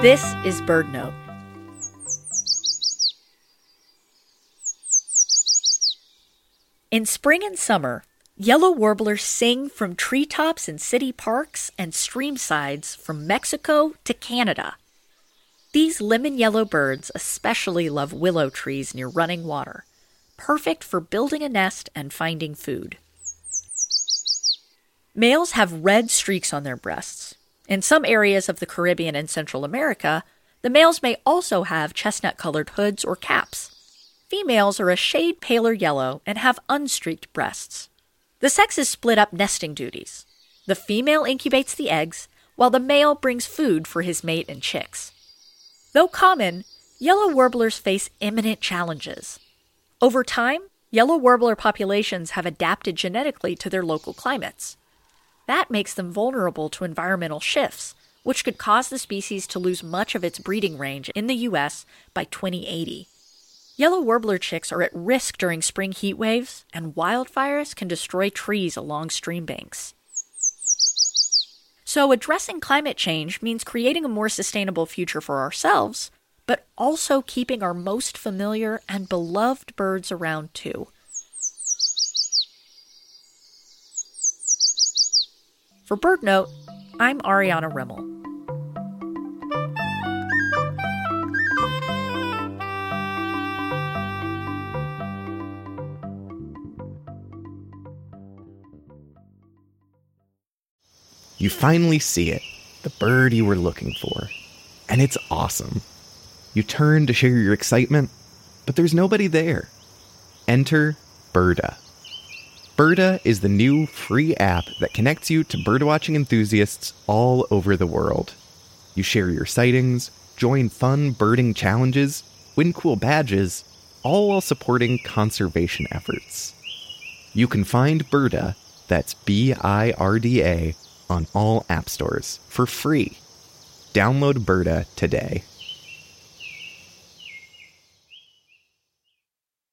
This is BirdNote. In spring and summer, yellow warblers sing from treetops in city parks and streamsides from Mexico to Canada. These lemon yellow birds especially love willow trees near running water, perfect for building a nest and finding food. Males have red streaks on their breasts. In some areas of the Caribbean and Central America, the males may also have chestnut colored hoods or caps. Females are a shade paler yellow and have unstreaked breasts. The sexes split up nesting duties. The female incubates the eggs, while the male brings food for his mate and chicks. Though common, yellow warblers face imminent challenges. Over time, yellow warbler populations have adapted genetically to their local climates. That makes them vulnerable to environmental shifts, which could cause the species to lose much of its breeding range in the U.S. by 2080. Yellow warbler chicks are at risk during spring heat waves, and wildfires can destroy trees along stream banks. So, addressing climate change means creating a more sustainable future for ourselves, but also keeping our most familiar and beloved birds around too. For BirdNote, I'm Ariana Remmel. You finally see it, the bird you were looking for. And it's awesome. You turn to share your excitement, but there's nobody there. Enter Birda. Birda is the new free app that connects you to birdwatching enthusiasts all over the world. You share your sightings, join fun birding challenges, win cool badges, all while supporting conservation efforts. You can find Birda, that's B I R D A, on all app stores for free. Download Birda today.